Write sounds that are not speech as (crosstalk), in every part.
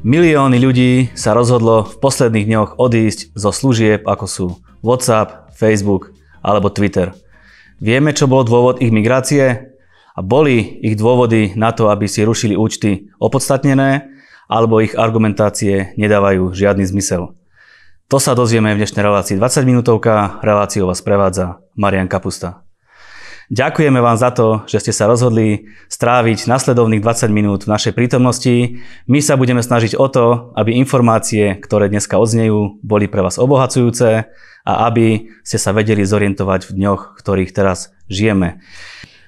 Milióny ľudí sa rozhodlo v posledných dňoch odísť zo služieb ako sú WhatsApp, Facebook alebo Twitter. Vieme, čo bol dôvod ich migrácie? A boli ich dôvody na to, aby si rušili účty opodstatnené, alebo ich argumentácie nedávajú žiadny zmysel. To sa dozvieme v dnešnej relácii 20 minútovka. Reláciu vás prevádza Marian Kapusta. Ďakujeme vám za to, že ste sa rozhodli stráviť nasledovných 20 minút v našej prítomnosti. My sa budeme snažiť o to, aby informácie, ktoré dneska odznejú, boli pre vás obohacujúce a aby ste sa vedeli zorientovať v dňoch, ktorých teraz žijeme.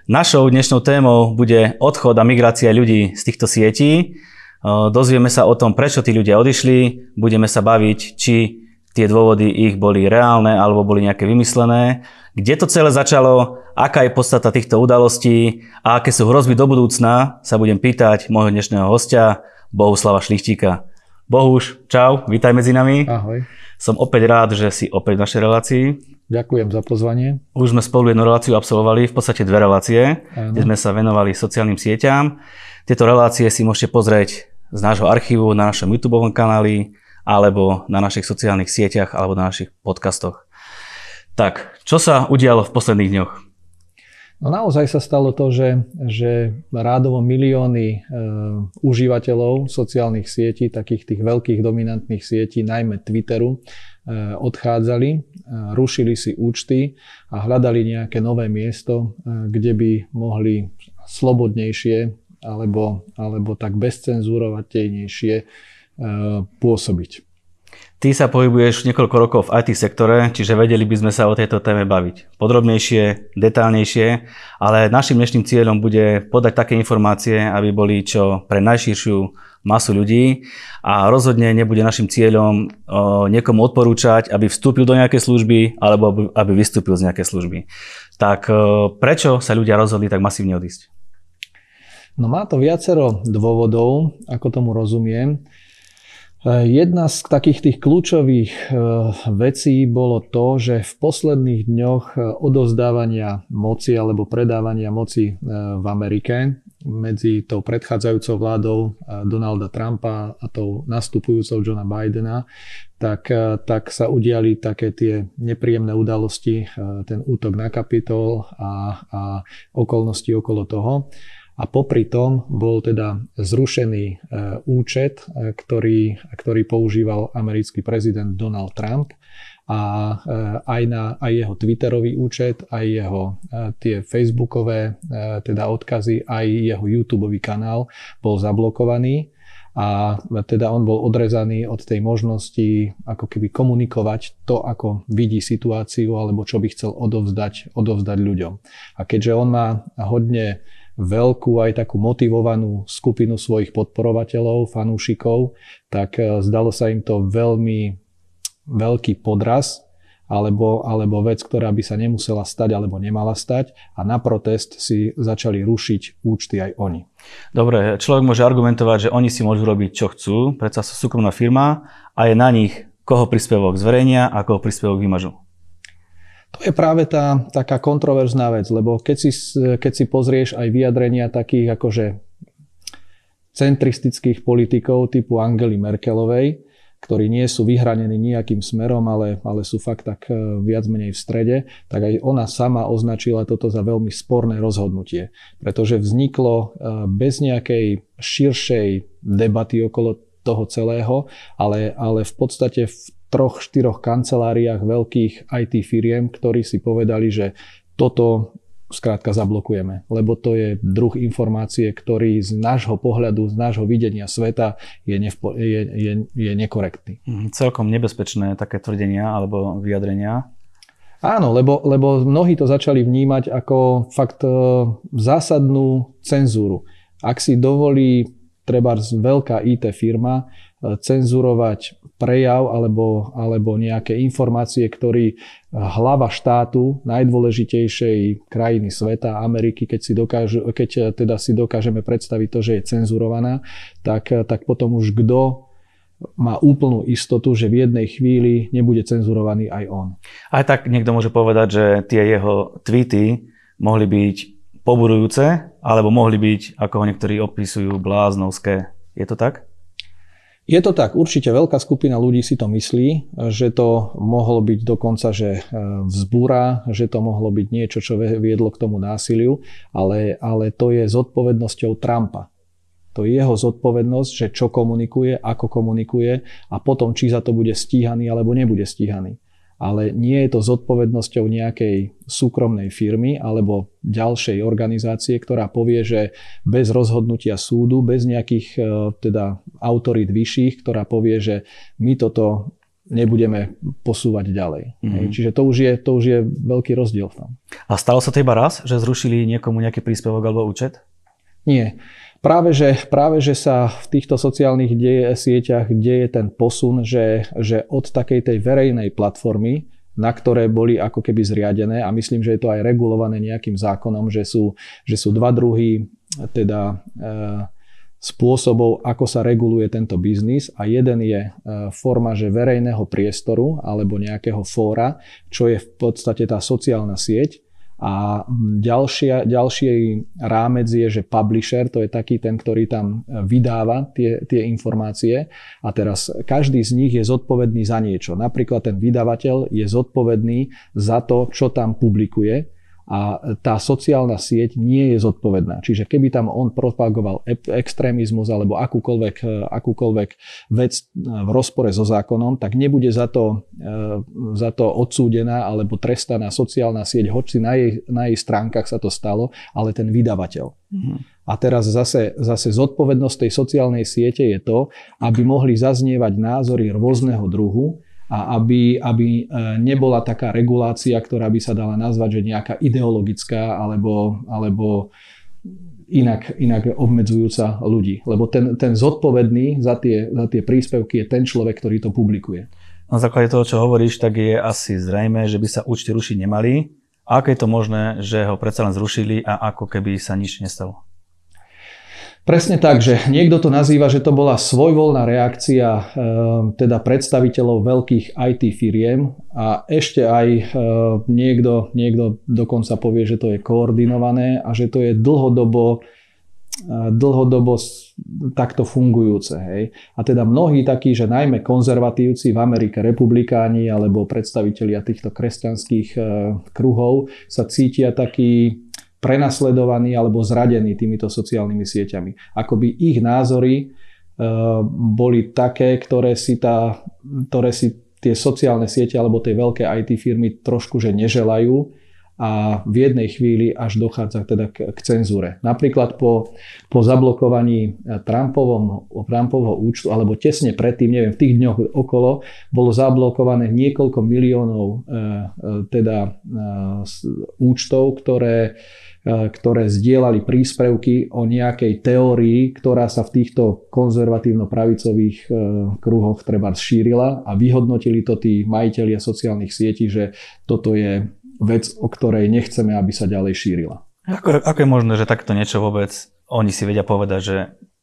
Našou dnešnou témou bude odchod a migrácia ľudí z týchto sietí. Dozvieme sa o tom, prečo tí ľudia odišli, budeme sa baviť, či tie dôvody ich boli reálne alebo boli nejaké vymyslené kde to celé začalo, aká je podstata týchto udalostí a aké sú hrozby do budúcna, sa budem pýtať môjho dnešného hostia, Bohuslava Šlichtíka. Bohuš, čau, vítaj medzi nami. Ahoj. Som opäť rád, že si opäť v našej relácii. Ďakujem za pozvanie. Už sme spolu jednu reláciu absolvovali, v podstate dve relácie, ano. kde sme sa venovali sociálnym sieťam. Tieto relácie si môžete pozrieť z nášho archívu na našom YouTube kanáli alebo na našich sociálnych sieťach alebo na našich podcastoch. Tak, čo sa udialo v posledných dňoch? No naozaj sa stalo to, že, že rádovo milióny e, užívateľov sociálnych sietí, takých tých veľkých dominantných sietí, najmä Twitteru, e, odchádzali, e, rušili si účty a hľadali nejaké nové miesto, e, kde by mohli slobodnejšie alebo, alebo tak bezcenzurovateľnejšie e, pôsobiť. Ty sa pohybuješ niekoľko rokov v IT sektore, čiže vedeli by sme sa o tejto téme baviť podrobnejšie, detálnejšie, ale našim dnešným cieľom bude podať také informácie, aby boli čo pre najširšiu masu ľudí a rozhodne nebude našim cieľom o, niekomu odporúčať, aby vstúpil do nejakej služby alebo aby vystúpil z nejakej služby. Tak o, prečo sa ľudia rozhodli tak masívne odísť? No má to viacero dôvodov, ako tomu rozumiem. Jedna z takých tých kľúčových e, vecí bolo to, že v posledných dňoch e, odovzdávania moci alebo predávania moci v Amerike medzi tou predchádzajúcou vládou Donalda Trumpa a tou nastupujúcou Johna Bidena, tak, tak sa udiali také tie nepríjemné udalosti, ten útok na Kapitol a, a okolnosti okolo toho a popri tom bol teda zrušený e, účet, e, ktorý, ktorý používal americký prezident Donald Trump a e, aj, na, aj jeho Twitterový účet, aj jeho tie Facebookové teda odkazy, aj jeho YouTube kanál bol zablokovaný a teda on bol odrezaný od tej možnosti ako keby komunikovať to, ako vidí situáciu alebo čo by chcel odovzdať, odovzdať ľuďom. A keďže on má hodne veľkú aj takú motivovanú skupinu svojich podporovateľov, fanúšikov, tak e, zdalo sa im to veľmi veľký podraz alebo, alebo vec, ktorá by sa nemusela stať alebo nemala stať a na protest si začali rušiť účty aj oni. Dobre, človek môže argumentovať, že oni si môžu robiť čo chcú, predsa sú súkromná firma a je na nich, koho príspevok zverejnia a koho príspevok vymažu. To je práve tá taká kontroverzná vec, lebo keď si, keď si pozrieš aj vyjadrenia takých akože centristických politikov typu Angely Merkelovej, ktorí nie sú vyhranení nejakým smerom, ale, ale sú fakt tak e, viac menej v strede, tak aj ona sama označila toto za veľmi sporné rozhodnutie. Pretože vzniklo e, bez nejakej širšej debaty okolo toho celého, ale, ale v podstate v troch, štyroch kanceláriách veľkých IT firiem, ktorí si povedali, že toto skrátka zablokujeme, lebo to je druh informácie, ktorý z nášho pohľadu, z nášho videnia sveta je, nevpo, je, je, je nekorektný. Mm, celkom nebezpečné také tvrdenia alebo vyjadrenia. Áno, lebo, lebo mnohí to začali vnímať ako fakt e, zásadnú cenzúru. Ak si dovolí treba veľká IT firma e, cenzurovať prejav alebo, alebo nejaké informácie, ktorý hlava štátu najdôležitejšej krajiny sveta, Ameriky, keď, si dokážu, keď teda si dokážeme predstaviť to, že je cenzurovaná, tak, tak potom už kto má úplnú istotu, že v jednej chvíli nebude cenzurovaný aj on. Aj tak niekto môže povedať, že tie jeho tweety mohli byť poburujúce, alebo mohli byť, ako ho niektorí opisujú, bláznovské. Je to tak? Je to tak, určite veľká skupina ľudí si to myslí, že to mohlo byť dokonca, že e, vzbúra, že to mohlo byť niečo, čo viedlo k tomu násiliu, ale, ale to je zodpovednosťou Trumpa. To je jeho zodpovednosť, že čo komunikuje, ako komunikuje a potom, či za to bude stíhaný alebo nebude stíhaný ale nie je to zodpovednosťou nejakej súkromnej firmy alebo ďalšej organizácie, ktorá povie, že bez rozhodnutia súdu, bez nejakých e, teda autorít vyšších, ktorá povie, že my toto nebudeme posúvať ďalej. Mm-hmm. Čiže to už, je, to už je veľký rozdiel v tom. A stalo sa to iba raz, že zrušili niekomu nejaký príspevok alebo účet? Nie. Práve že, práve, že sa v týchto sociálnych deje, sieťach deje ten posun, že, že od takej tej verejnej platformy, na ktoré boli ako keby zriadené a myslím, že je to aj regulované nejakým zákonom, že sú, že sú dva druhy teda e, spôsobov, ako sa reguluje tento biznis a jeden je e, forma, že verejného priestoru alebo nejakého fóra, čo je v podstate tá sociálna sieť a ďalšia, ďalší rámec je, že publisher, to je taký ten, ktorý tam vydáva tie, tie informácie a teraz každý z nich je zodpovedný za niečo. Napríklad ten vydavateľ je zodpovedný za to, čo tam publikuje a tá sociálna sieť nie je zodpovedná. Čiže keby tam on propagoval extrémizmus alebo akúkoľvek, e, akúkoľvek vec e, v rozpore so zákonom, tak nebude za to, e, za to odsúdená alebo trestaná sociálna sieť, hoci na jej, na jej stránkach sa to stalo, ale ten vydavateľ. Mm-hmm. A teraz zase, zase zodpovednosť tej sociálnej siete je to, aby mohli zaznievať názory rôzneho druhu, a aby, aby e, nebola taká regulácia, ktorá by sa dala nazvať, že nejaká ideologická alebo, alebo inak, inak obmedzujúca ľudí. Lebo ten, ten zodpovedný za tie, za tie príspevky je ten človek, ktorý to publikuje. Na základe toho, čo hovoríš, tak je asi zrejme, že by sa účty rušiť nemali. Ako je to možné, že ho predsa len zrušili a ako keby sa nič nestalo? Presne tak, že niekto to nazýva, že to bola svojvoľná reakcia e, teda predstaviteľov veľkých IT firiem a ešte aj e, niekto, niekto dokonca povie, že to je koordinované a že to je dlhodobo e, dlhodobo takto fungujúce. Hej. A teda mnohí takí, že najmä konzervatívci v Amerike, republikáni alebo predstavitelia týchto kresťanských kruhov sa cítia takí prenasledovaní alebo zradení týmito sociálnymi sieťami. Akoby ich názory e, boli také, ktoré si, tá, ktoré si tie sociálne siete alebo tie veľké IT firmy trošku že neželajú a v jednej chvíli až dochádza teda k, k cenzúre. Napríklad po, po zablokovaní Trumpovom, Trumpovho účtu, alebo tesne predtým, neviem, v tých dňoch okolo, bolo zablokované niekoľko miliónov e, e, teda e, účtov, ktoré E, ktoré zdieľali príspevky o nejakej teórii, ktorá sa v týchto konzervatívno-pravicových e, kruhoch treba šírila a vyhodnotili to tí majiteľia sociálnych sietí, že toto je vec, o ktorej nechceme, aby sa ďalej šírila. Ako, ako je možné, že takto niečo vôbec oni si vedia povedať, že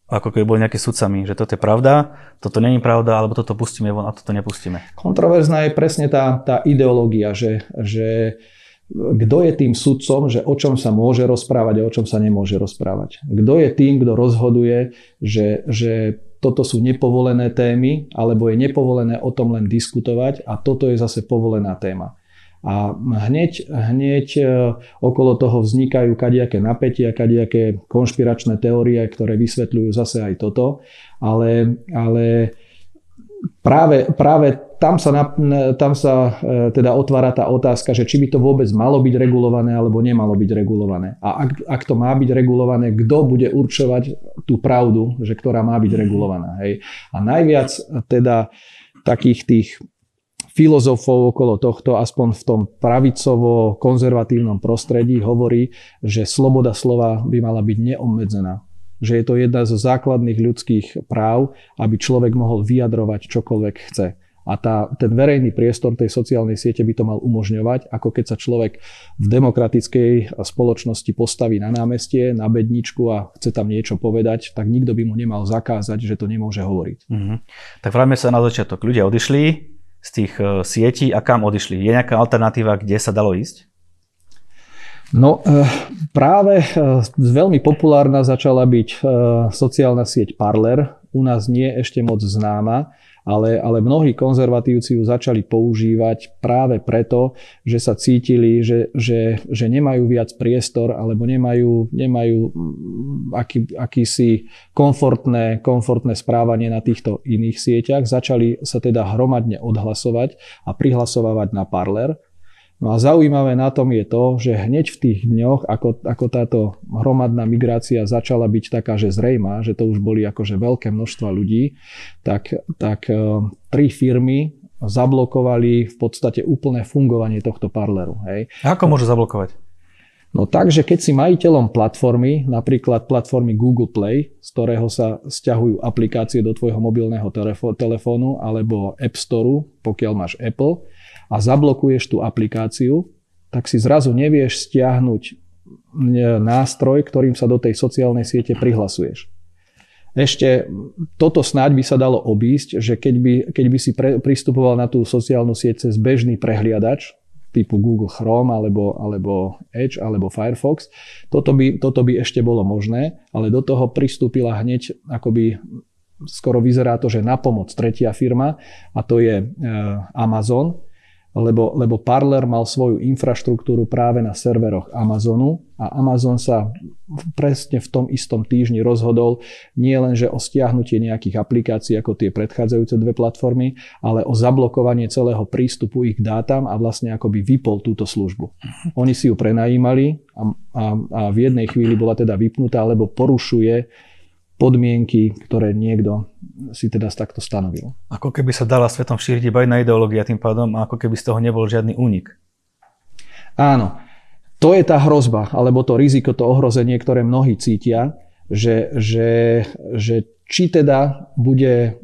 ako keby boli nejaké sudcami, že toto je pravda, toto není pravda, alebo toto pustíme von a toto nepustíme. Kontroverzná je presne tá, tá ideológia, že, že kto je tým sudcom, že o čom sa môže rozprávať a o čom sa nemôže rozprávať. Kto je tým, kto rozhoduje, že, že toto sú nepovolené témy, alebo je nepovolené o tom len diskutovať a toto je zase povolená téma. A hneď, hneď e, okolo toho vznikajú kadiaké napätia, kadiaké konšpiračné teórie, ktoré vysvetľujú zase aj toto, ale, ale práve, práve tam sa, na, tam sa e, teda otvára tá otázka, že či by to vôbec malo byť regulované alebo nemalo byť regulované. A ak, ak to má byť regulované, kto bude určovať tú pravdu, že ktorá má byť regulovaná. Hej. A najviac teda takých tých filozofov okolo tohto, aspoň v tom pravicovo-konzervatívnom prostredí, hovorí, že sloboda slova by mala byť neobmedzená že je to jedna zo základných ľudských práv, aby človek mohol vyjadrovať čokoľvek chce. A tá, ten verejný priestor tej sociálnej siete by to mal umožňovať, ako keď sa človek v demokratickej spoločnosti postaví na námestie, na bedničku a chce tam niečo povedať, tak nikto by mu nemal zakázať, že to nemôže hovoriť. Mm-hmm. Tak vráťme sa na začiatok. Ľudia odišli z tých e, sietí a kam odišli? Je nejaká alternatíva, kde sa dalo ísť? No eh, práve eh, veľmi populárna začala byť sociálna sieť Parler, u nás nie ešte moc známa, ale, ale mnohí konzervatívci ju začali používať práve preto, že sa cítili, že, že, že nemajú viac priestor alebo nemajú, nemajú mm, aký, akýsi komfortné, komfortné správanie na týchto iných sieťach. Začali sa teda hromadne odhlasovať a prihlasovať na Parler No a zaujímavé na tom je to, že hneď v tých dňoch, ako, ako táto hromadná migrácia začala byť taká, že zrejma, že to už boli akože veľké množstva ľudí, tak, tak e, tri firmy zablokovali v podstate úplné fungovanie tohto parleru. Hej. A ako môžu zablokovať? No takže keď si majiteľom platformy, napríklad platformy Google Play, z ktorého sa stiahujú aplikácie do tvojho mobilného telefónu alebo App Store, pokiaľ máš Apple, a zablokuješ tú aplikáciu, tak si zrazu nevieš stiahnuť e, nástroj, ktorým sa do tej sociálnej siete prihlasuješ. Ešte toto snáď by sa dalo obísť, že keď by, keď by si pre, pristupoval na tú sociálnu sieť cez bežný prehliadač, typu Google Chrome alebo, alebo Edge alebo Firefox. Toto by, toto by ešte bolo možné, ale do toho pristúpila hneď akoby skoro vyzerá to, že na pomoc tretia firma a to je e, Amazon, lebo, lebo Parler mal svoju infraštruktúru práve na serveroch Amazonu a Amazon sa presne v tom istom týždni rozhodol nie len, že o stiahnutie nejakých aplikácií ako tie predchádzajúce dve platformy, ale o zablokovanie celého prístupu ich dátam a vlastne akoby vypol túto službu. Oni si ju prenajímali a, a, a v jednej chvíli bola teda vypnutá, lebo porušuje podmienky, ktoré niekto si teda takto stanovil. Ako keby sa dala svetom šíriť iba jedna ideológia tým pádom a ako keby z toho nebol žiadny únik. Áno, to je tá hrozba, alebo to riziko, to ohrozenie, ktoré mnohí cítia, že, že, že či teda bude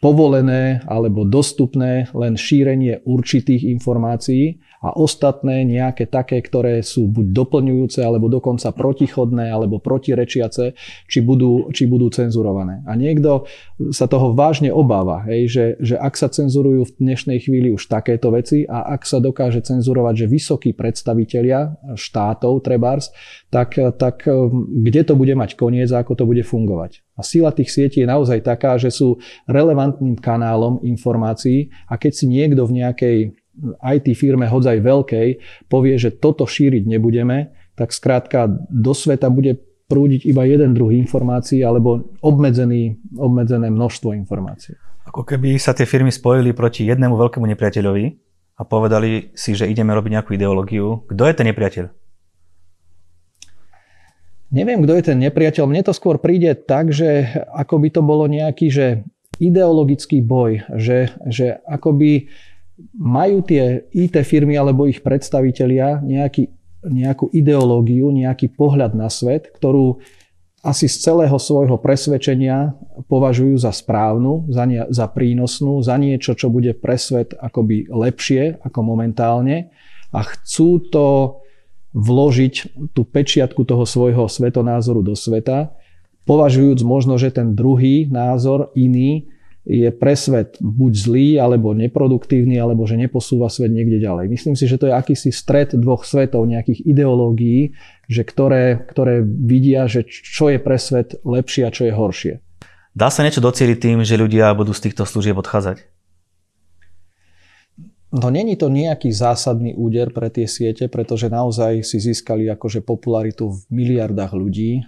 povolené alebo dostupné len šírenie určitých informácií a ostatné nejaké také, ktoré sú buď doplňujúce, alebo dokonca protichodné, alebo protirečiace, či budú, či budú cenzurované. A niekto sa toho vážne obáva, hej, že, že ak sa cenzurujú v dnešnej chvíli už takéto veci a ak sa dokáže cenzurovať, že vysokí predstavitelia štátov, trebárs, tak, tak kde to bude mať koniec a ako to bude fungovať. A sila tých sietí je naozaj taká, že sú relevantným kanálom informácií a keď si niekto v nejakej IT firme hodzaj veľkej povie, že toto šíriť nebudeme, tak skrátka do sveta bude prúdiť iba jeden druh informácií alebo obmedzený, obmedzené množstvo informácií. Ako keby sa tie firmy spojili proti jednému veľkému nepriateľovi a povedali si, že ideme robiť nejakú ideológiu. Kto je ten nepriateľ? Neviem, kto je ten nepriateľ. Mne to skôr príde tak, že ako by to bolo nejaký že ideologický boj, že, že akoby majú tie IT firmy alebo ich predstavitelia nejaký, nejakú ideológiu, nejaký pohľad na svet, ktorú asi z celého svojho presvedčenia považujú za správnu, za, nie, za prínosnú, za niečo, čo bude pre svet akoby lepšie ako momentálne. A chcú to vložiť tú pečiatku toho svojho svetonázoru do sveta, považujúc možno, že ten druhý názor, iný, je pre svet buď zlý, alebo neproduktívny, alebo že neposúva svet niekde ďalej. Myslím si, že to je akýsi stred dvoch svetov, nejakých ideológií, že ktoré, ktoré vidia, že čo je pre svet lepšie a čo je horšie. Dá sa niečo docieliť tým, že ľudia budú z týchto služieb odchádzať? No není to nejaký zásadný úder pre tie siete, pretože naozaj si získali akože popularitu v miliardách ľudí.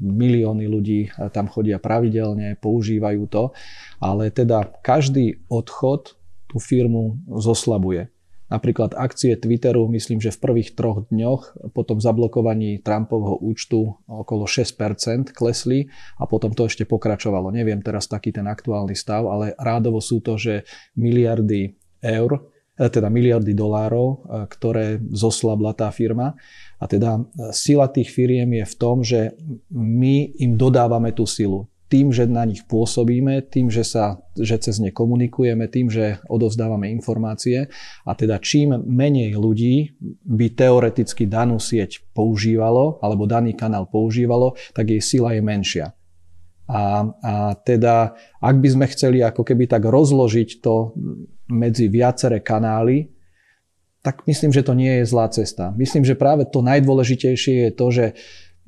Milióny ľudí tam chodia pravidelne, používajú to, ale teda každý odchod tú firmu zoslabuje. Napríklad akcie Twitteru, myslím, že v prvých troch dňoch po tom zablokovaní Trumpovho účtu okolo 6% klesli a potom to ešte pokračovalo. Neviem teraz taký ten aktuálny stav, ale rádovo sú to, že miliardy eur, e, teda miliardy dolárov, e, ktoré zoslabla tá firma. A teda e, sila tých firiem je v tom, že my im dodávame tú silu. Tým, že na nich pôsobíme, tým, že, sa, že cez ne komunikujeme, tým, že odovzdávame informácie. A teda čím menej ľudí by teoreticky danú sieť používalo, alebo daný kanál používalo, tak jej sila je menšia. A, a teda, ak by sme chceli ako keby tak rozložiť to medzi viaceré kanály, tak myslím, že to nie je zlá cesta. Myslím, že práve to najdôležitejšie je to, že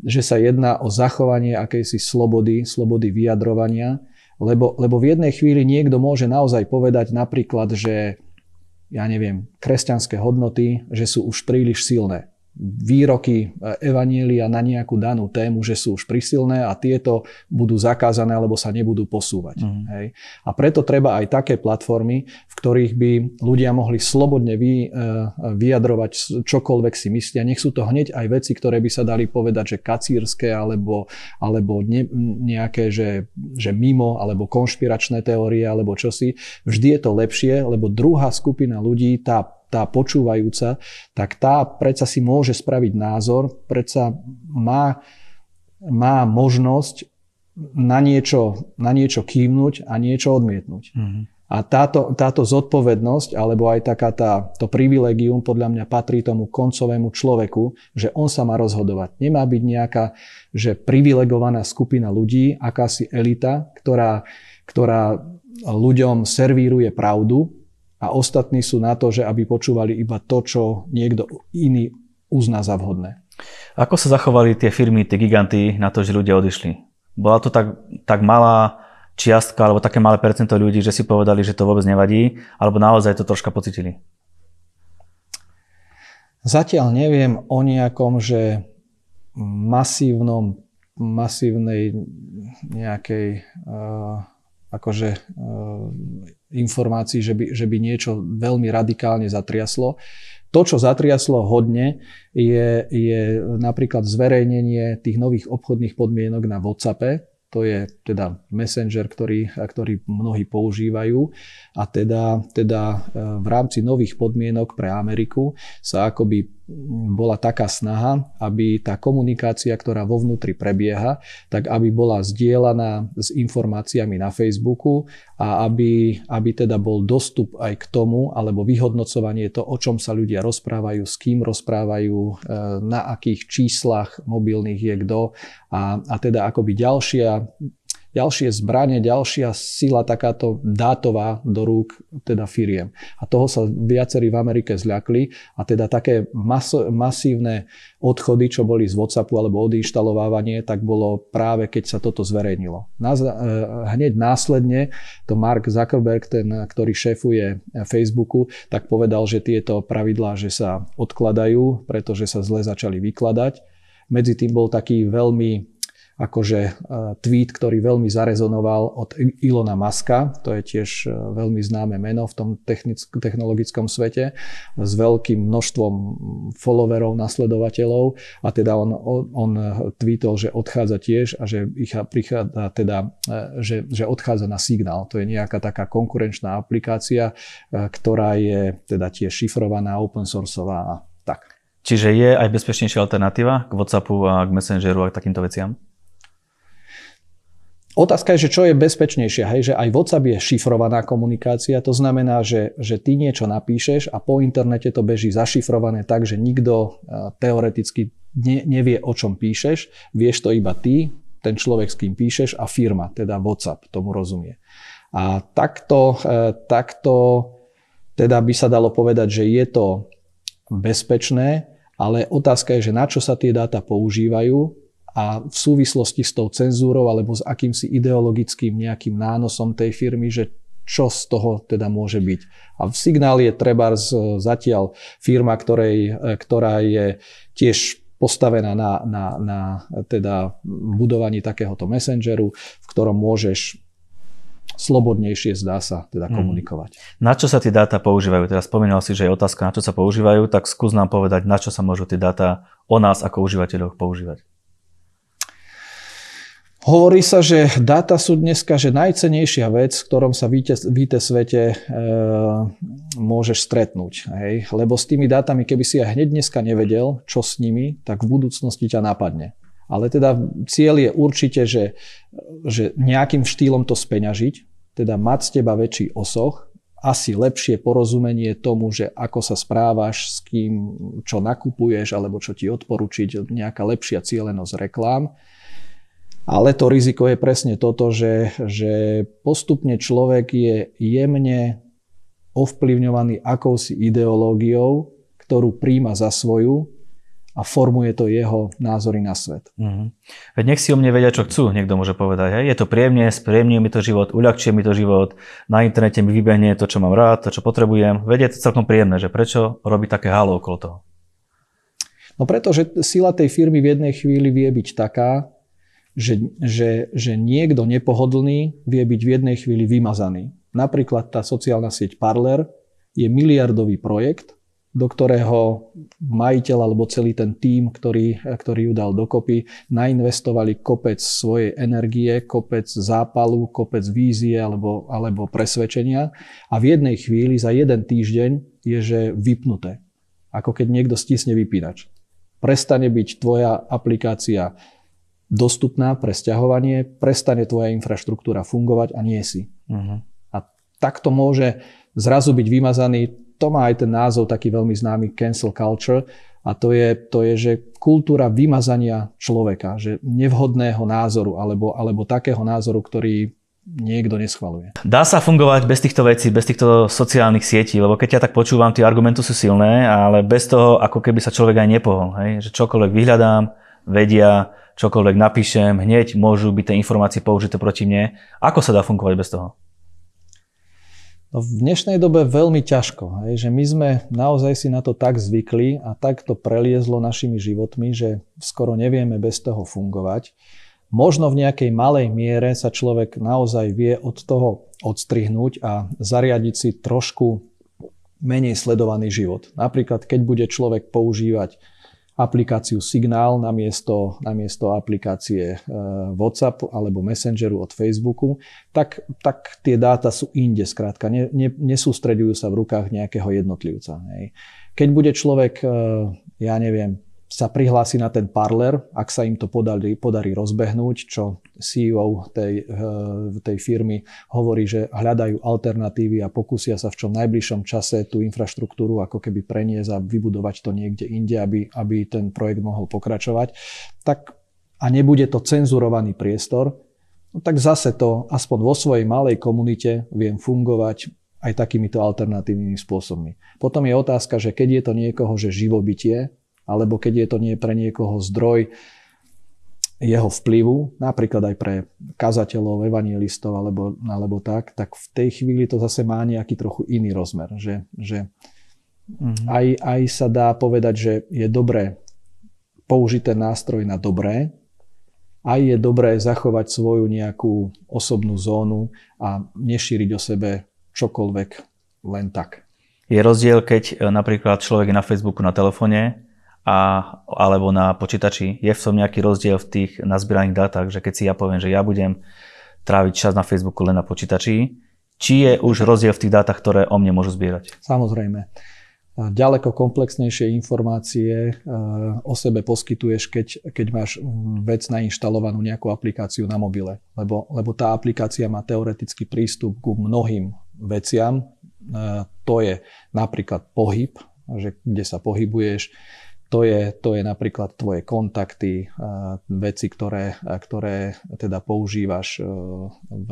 že sa jedná o zachovanie akejsi slobody, slobody vyjadrovania, lebo, lebo v jednej chvíli niekto môže naozaj povedať napríklad, že ja neviem, kresťanské hodnoty, že sú už príliš silné výroky e, Evanielia na nejakú danú tému, že sú už prisilné a tieto budú zakázané alebo sa nebudú posúvať. Mm. Hej. A preto treba aj také platformy, v ktorých by ľudia mohli slobodne vy, e, vyjadrovať čokoľvek si myslia. Nech sú to hneď aj veci, ktoré by sa dali povedať, že kacírske alebo, alebo ne, nejaké, že, že mimo alebo konšpiračné teórie alebo čosi. Vždy je to lepšie, lebo druhá skupina ľudí, tá tá počúvajúca, tak tá predsa si môže spraviť názor, predsa má, má možnosť na niečo, na niečo kývnuť a niečo odmietnúť. Mm-hmm. A táto, táto zodpovednosť, alebo aj taká tá, to privilegium podľa mňa patrí tomu koncovému človeku, že on sa má rozhodovať. Nemá byť nejaká že privilegovaná skupina ľudí, akási elita, ktorá, ktorá ľuďom servíruje pravdu, a ostatní sú na to, že aby počúvali iba to, čo niekto iný uzná za vhodné. Ako sa zachovali tie firmy, tie giganty na to, že ľudia odišli? Bola to tak, tak malá čiastka alebo také malé percento ľudí, že si povedali, že to vôbec nevadí, alebo naozaj to troška pocitili? Zatiaľ neviem o nejakom, že masívnom, masívnej nejakej uh, akože uh, informácií, že by, že by niečo veľmi radikálne zatriaslo. To, čo zatriaslo hodne, je, je napríklad zverejnenie tých nových obchodných podmienok na WhatsAppe, to je teda messenger, ktorý, ktorý mnohí používajú a teda, teda e, v rámci nových podmienok pre Ameriku sa akoby bola taká snaha, aby tá komunikácia, ktorá vo vnútri prebieha, tak aby bola zdieľaná s informáciami na Facebooku a aby, aby teda bol dostup aj k tomu, alebo vyhodnocovanie to, o čom sa ľudia rozprávajú, s kým rozprávajú, e, na akých číslach mobilných je kto a, a teda akoby ďalšia ďalšie zbranie, ďalšia sila takáto dátová do rúk teda firiem. A toho sa viacerí v Amerike zľakli a teda také maso, masívne odchody, čo boli z WhatsAppu alebo odinštalovávanie, tak bolo práve keď sa toto zverejnilo. Na, eh, hneď následne to Mark Zuckerberg, ten, ktorý šéfuje Facebooku, tak povedal, že tieto pravidlá, že sa odkladajú, pretože sa zle začali vykladať. Medzi tým bol taký veľmi akože e, tweet, ktorý veľmi zarezonoval od Ilona Maska, to je tiež e, veľmi známe meno v tom technologickom svete, s veľkým množstvom followerov, nasledovateľov a teda on, on tweetol, že odchádza tiež a že ich prichádza teda, e, že, že odchádza na signál. To je nejaká taká konkurenčná aplikácia, ktorá je teda tiež šifrovaná, open sourceová a tak. Čiže je aj bezpečnejšia alternatíva k WhatsAppu a k Messengeru a k takýmto veciam? Otázka je, že čo je bezpečnejšie, hej, že aj WhatsApp je šifrovaná komunikácia, to znamená, že, že ty niečo napíšeš a po internete to beží zašifrované tak, že nikto e, teoreticky ne, nevie, o čom píšeš, vieš to iba ty, ten človek, s kým píšeš a firma, teda WhatsApp, tomu rozumie. A takto, e, takto teda by sa dalo povedať, že je to bezpečné, ale otázka je, že na čo sa tie dáta používajú a v súvislosti s tou cenzúrou alebo s akýmsi ideologickým nejakým nánosom tej firmy, že čo z toho teda môže byť. A v signál je treba zatiaľ firma, ktorej, ktorá je tiež postavená na, na, na teda budovaní takéhoto messengeru, v ktorom môžeš slobodnejšie zdá sa teda hmm. komunikovať. Na čo sa tie dáta používajú? Teraz spomínal si, že je otázka, na čo sa používajú, tak skús nám povedať, na čo sa môžu tie dáta o nás ako užívateľoch používať. Hovorí sa, že dáta sú dneska že najcenejšia vec, v ktorom sa v IT svete e, môžeš stretnúť. Hej? Lebo s tými dátami, keby si ja hneď dneska nevedel, čo s nimi, tak v budúcnosti ťa napadne. Ale teda cieľ je určite, že, že nejakým štýlom to speňažiť, teda mať z teba väčší osoch, asi lepšie porozumenie tomu, že ako sa správaš, s kým, čo nakupuješ, alebo čo ti odporučiť, nejaká lepšia cieľenosť reklám ale to riziko je presne toto, že, že postupne človek je jemne ovplyvňovaný akousi ideológiou, ktorú príjma za svoju a formuje to jeho názory na svet. Mm-hmm. Veď nech si o mne vedia, čo chcú, niekto môže povedať. Hej? Je to príjemne, spríjemňuje mi to život, uľahčuje mi to život, na internete mi vybehne to, čo mám rád, to, čo potrebujem. Veď je to celkom príjemné, že prečo robiť také halo okolo toho? No pretože sila tej firmy v jednej chvíli vie byť taká, že, že, že niekto nepohodlný vie byť v jednej chvíli vymazaný. Napríklad tá sociálna sieť Parler je miliardový projekt, do ktorého majiteľ alebo celý ten tím, ktorý, ktorý ju dal dokopy, nainvestovali kopec svojej energie, kopec zápalu, kopec vízie alebo, alebo presvedčenia a v jednej chvíli za jeden týždeň je, že vypnuté. Ako keď niekto stisne vypínač. Prestane byť tvoja aplikácia dostupná pre stiahovanie, prestane tvoja infraštruktúra fungovať a nie si. Uh-huh. A takto môže zrazu byť vymazaný to má aj ten názov taký veľmi známy cancel culture a to je, to je že kultúra vymazania človeka, že nevhodného názoru alebo, alebo takého názoru, ktorý niekto neschvaluje. Dá sa fungovať bez týchto vecí, bez týchto sociálnych sietí, lebo keď ja tak počúvam, tie argumenty sú silné, ale bez toho, ako keby sa človek aj nepohol. Hej? Že čokoľvek vyhľadám, vedia, čokoľvek napíšem, hneď môžu byť tie informácie použité proti mne. Ako sa dá fungovať bez toho? No v dnešnej dobe veľmi ťažko, hej, že my sme naozaj si na to tak zvykli a tak to preliezlo našimi životmi, že skoro nevieme bez toho fungovať. Možno v nejakej malej miere sa človek naozaj vie od toho odstrihnúť a zariadiť si trošku menej sledovaný život. Napríklad, keď bude človek používať aplikáciu Signál namiesto, namiesto aplikácie e, WhatsApp alebo Messengeru od Facebooku, tak, tak tie dáta sú inde, skrátka, ne, ne, nesústredujú sa v rukách nejakého jednotlivca. Hej. Keď bude človek, e, ja neviem, sa prihlási na ten parler, ak sa im to podarí, podarí rozbehnúť, čo CEO tej, eh, tej firmy hovorí, že hľadajú alternatívy a pokúsia sa v čom najbližšom čase tú infraštruktúru ako keby preniesť a vybudovať to niekde inde, aby, aby ten projekt mohol pokračovať, tak a nebude to cenzurovaný priestor, no tak zase to aspoň vo svojej malej komunite viem fungovať aj takýmito alternatívnymi spôsobmi. Potom je otázka, že keď je to niekoho, že živobytie, alebo keď je to nie pre niekoho zdroj jeho vplyvu, napríklad aj pre kazateľov, evangelistov alebo, alebo tak, tak v tej chvíli to zase má nejaký trochu iný rozmer. Že, že mm-hmm. aj, aj sa dá povedať, že je dobré použiť ten nástroj na dobré, aj je dobré zachovať svoju nejakú osobnú zónu a nešíriť o sebe čokoľvek len tak. Je rozdiel, keď e, napríklad človek je na Facebooku na telefóne a, alebo na počítači. Je v tom nejaký rozdiel v tých nazbieraných dátach, že keď si ja poviem, že ja budem tráviť čas na Facebooku len na počítači, či je už rozdiel v tých dátach, ktoré o mne môžu zbierať? Samozrejme. Ďaleko komplexnejšie informácie e, o sebe poskytuješ, keď, keď máš vec nainštalovanú nejakú aplikáciu na mobile. Lebo, lebo tá aplikácia má teoretický prístup ku mnohým veciam. E, to je napríklad pohyb, že kde sa pohybuješ, to je, to je napríklad tvoje kontakty, veci, ktoré, ktoré teda používaš e, v,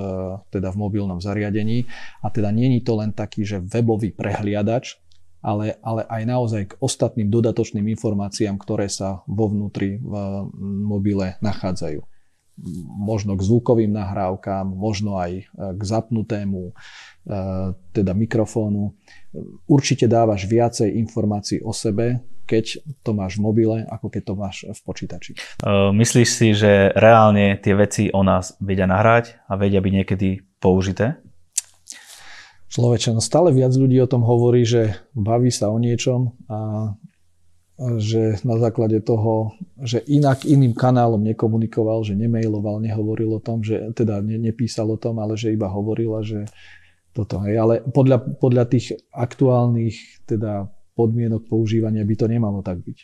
teda v mobilnom zariadení. A teda není to len taký, že webový prehliadač, ale, ale aj naozaj k ostatným dodatočným informáciám, ktoré sa vo vnútri v mobile nachádzajú. Možno k zvukovým nahrávkám, možno aj k zapnutému e, teda mikrofónu. Určite dávaš viacej informácií o sebe, keď to máš v mobile, ako keď to máš v počítači. Myslíš si, že reálne tie veci o nás vedia nahrať a vedia byť niekedy použité? Človeče, no stále viac ľudí o tom hovorí, že baví sa o niečom a že na základe toho, že inak iným kanálom nekomunikoval, že nemailoval, nehovoril o tom, že teda ne, nepísal o tom, ale že iba hovorila, že toto. Hej. Ale podľa, podľa tých aktuálnych teda podmienok používania by to nemalo tak byť.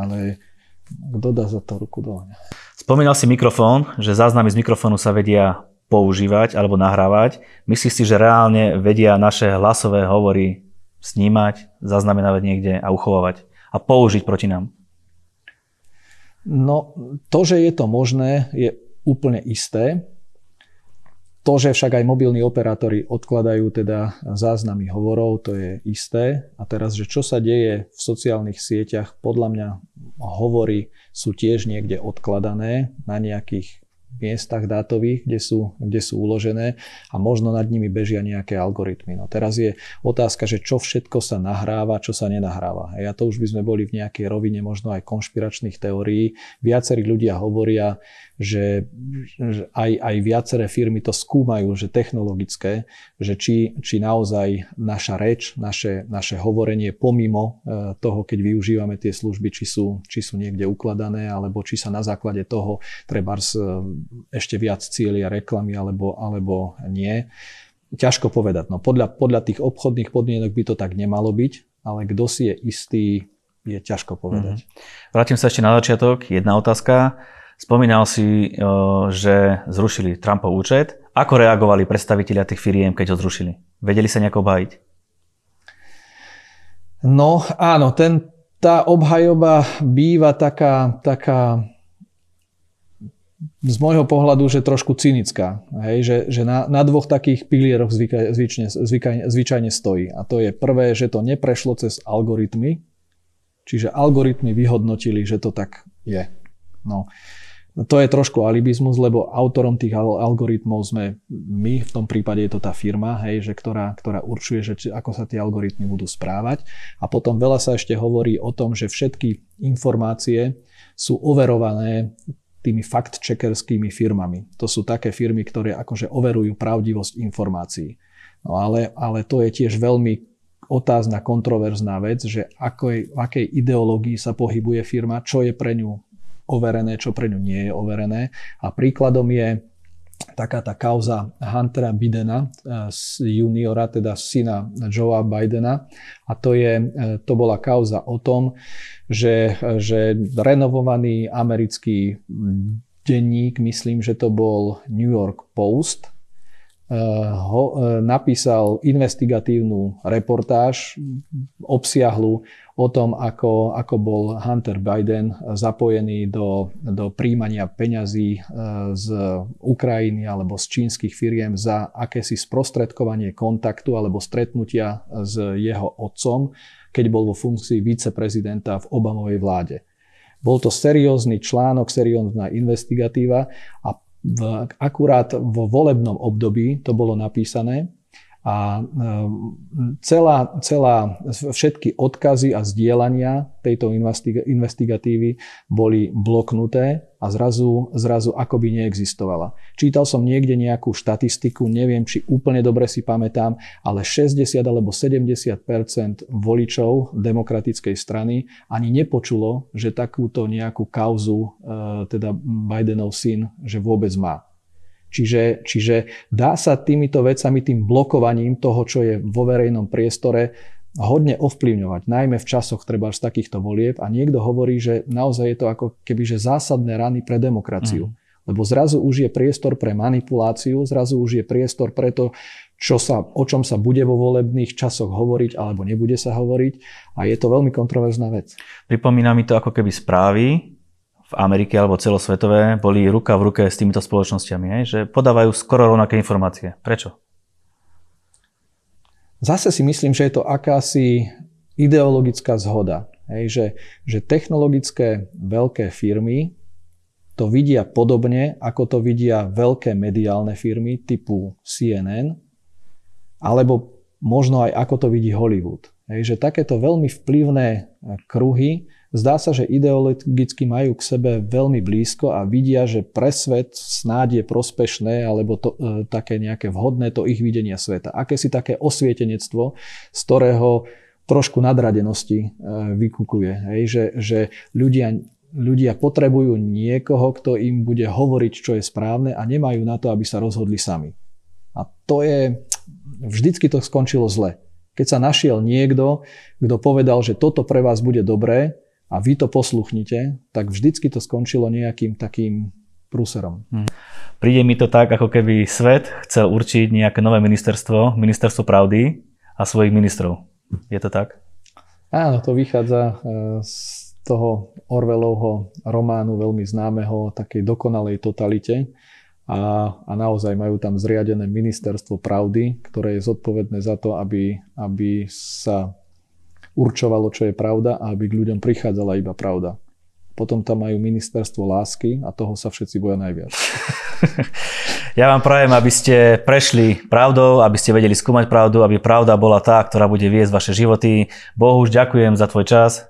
Ale kto dá za to ruku do Spomínal si mikrofón, že záznamy z mikrofónu sa vedia používať alebo nahrávať. Myslíš si, že reálne vedia naše hlasové hovory snímať, zaznamenávať niekde a uchovávať a použiť proti nám? No, to, že je to možné, je úplne isté. To, že však aj mobilní operátori odkladajú teda záznamy hovorov, to je isté. A teraz, že čo sa deje v sociálnych sieťach, podľa mňa hovory sú tiež niekde odkladané na nejakých miestach dátových, kde sú, kde sú uložené a možno nad nimi bežia nejaké algoritmy. No teraz je otázka, že čo všetko sa nahráva, čo sa nenahráva. A to už by sme boli v nejakej rovine možno aj konšpiračných teórií. Viacerí ľudia hovoria, že aj, aj viaceré firmy to skúmajú, že technologické, že či, či naozaj naša reč, naše, naše hovorenie pomimo e, toho, keď využívame tie služby, či sú, či sú niekde ukladané, alebo či sa na základe toho treba e, ešte viac cieľia reklamy, alebo, alebo nie. Ťažko povedať. No, podľa, podľa tých obchodných podmienok by to tak nemalo byť, ale kto si je istý, je ťažko povedať. Mm-hmm. Vrátim sa ešte na začiatok. Jedna otázka. Spomínal si, že zrušili Trumpov účet. Ako reagovali predstavitelia tých firiem, keď ho zrušili? Vedeli sa nejako obhájiť? No áno, ten, tá obhajoba býva taká, taká z môjho pohľadu, že trošku cynická. Hej, že, že na, na dvoch takých pilieroch zvyka, zvyčne, zvyka, zvyčajne stojí. A to je prvé, že to neprešlo cez algoritmy, čiže algoritmy vyhodnotili, že to tak je. No. To je trošku alibizmus, lebo autorom tých algoritmov sme my, v tom prípade je to tá firma, hej, že ktorá, ktorá určuje, že či, ako sa tie algoritmy budú správať. A potom veľa sa ešte hovorí o tom, že všetky informácie sú overované tými fact-checkerskými firmami. To sú také firmy, ktoré akože overujú pravdivosť informácií. No ale, ale to je tiež veľmi otázna, kontroverzná vec, že akoj, v akej ideológii sa pohybuje firma, čo je pre ňu overené, čo pre ňu nie je overené. A príkladom je taká tá kauza Huntera Bidena, eh, juniora, teda syna Joea Bidena. A to, je, eh, to bola kauza o tom, že, že renovovaný americký denník, myslím, že to bol New York Post, ho, napísal investigatívnu reportáž obsiahlu o tom, ako, ako bol Hunter Biden zapojený do, do príjmania peňazí e, z Ukrajiny alebo z čínskych firiem za akési sprostredkovanie kontaktu alebo stretnutia s jeho otcom, keď bol vo funkcii viceprezidenta v Obamovej vláde. Bol to seriózny článok, seriózna investigatíva a v, akurát vo volebnom období to bolo napísané a ehm, celá, celá, všetky odkazy a zdieľania tejto investigatívy boli bloknuté a zrazu, zrazu akoby neexistovala. Čítal som niekde nejakú štatistiku, neviem, či úplne dobre si pamätám, ale 60 alebo 70% voličov demokratickej strany ani nepočulo, že takúto nejakú kauzu, e, teda Bidenov syn, že vôbec má. Čiže, čiže dá sa týmito vecami, tým blokovaním toho, čo je vo verejnom priestore, hodne ovplyvňovať, najmä v časoch treba z takýchto volieb a niekto hovorí, že naozaj je to ako keby že zásadné rany pre demokraciu. Mm. Lebo zrazu už je priestor pre manipuláciu, zrazu už je priestor pre to, čo sa, o čom sa bude vo volebných časoch hovoriť alebo nebude sa hovoriť a je to veľmi kontroverzná vec. Pripomína mi to ako keby správy, v Amerike alebo celosvetové boli ruka v ruke s týmito spoločnosťami, že podávajú skoro rovnaké informácie. Prečo? Zase si myslím, že je to akási ideologická zhoda. Hej? Že, že technologické veľké firmy to vidia podobne, ako to vidia veľké mediálne firmy typu CNN, alebo možno aj ako to vidí Hollywood. Hej, že takéto veľmi vplyvné kruhy Zdá sa, že ideologicky majú k sebe veľmi blízko a vidia, že pre svet snáď je prospešné alebo to, e, také nejaké vhodné to ich videnia sveta. Aké si také osvietenectvo, z ktorého trošku nadradenosti e, vykukuje. Hej? Že, že ľudia, ľudia potrebujú niekoho, kto im bude hovoriť, čo je správne a nemajú na to, aby sa rozhodli sami. A to je, vždycky to skončilo zle. Keď sa našiel niekto, kto povedal, že toto pre vás bude dobré, a vy to posluchnite, tak vždycky to skončilo nejakým takým prúserom. Hmm. Príde mi to tak, ako keby svet chcel určiť nejaké nové ministerstvo, ministerstvo pravdy a svojich ministrov. Je to tak? Áno, to vychádza e, z toho Orwellovho románu veľmi známeho o takej dokonalej totalite. A, a naozaj majú tam zriadené ministerstvo pravdy, ktoré je zodpovedné za to, aby, aby sa určovalo, čo je pravda a aby k ľuďom prichádzala iba pravda. potom tam majú ministerstvo lásky a toho sa všetci boja najviac. (laughs) Ja vám prajem, aby ste prešli pravdou, aby ste vedeli skúmať pravdu, aby pravda bola tá, ktorá bude viesť vaše životy. Bohuž, ďakujem za tvoj čas.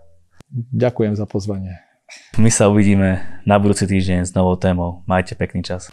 Ďakujem za pozvanie. My sa uvidíme na budúci týždeň s novou témou. Majte pekný čas.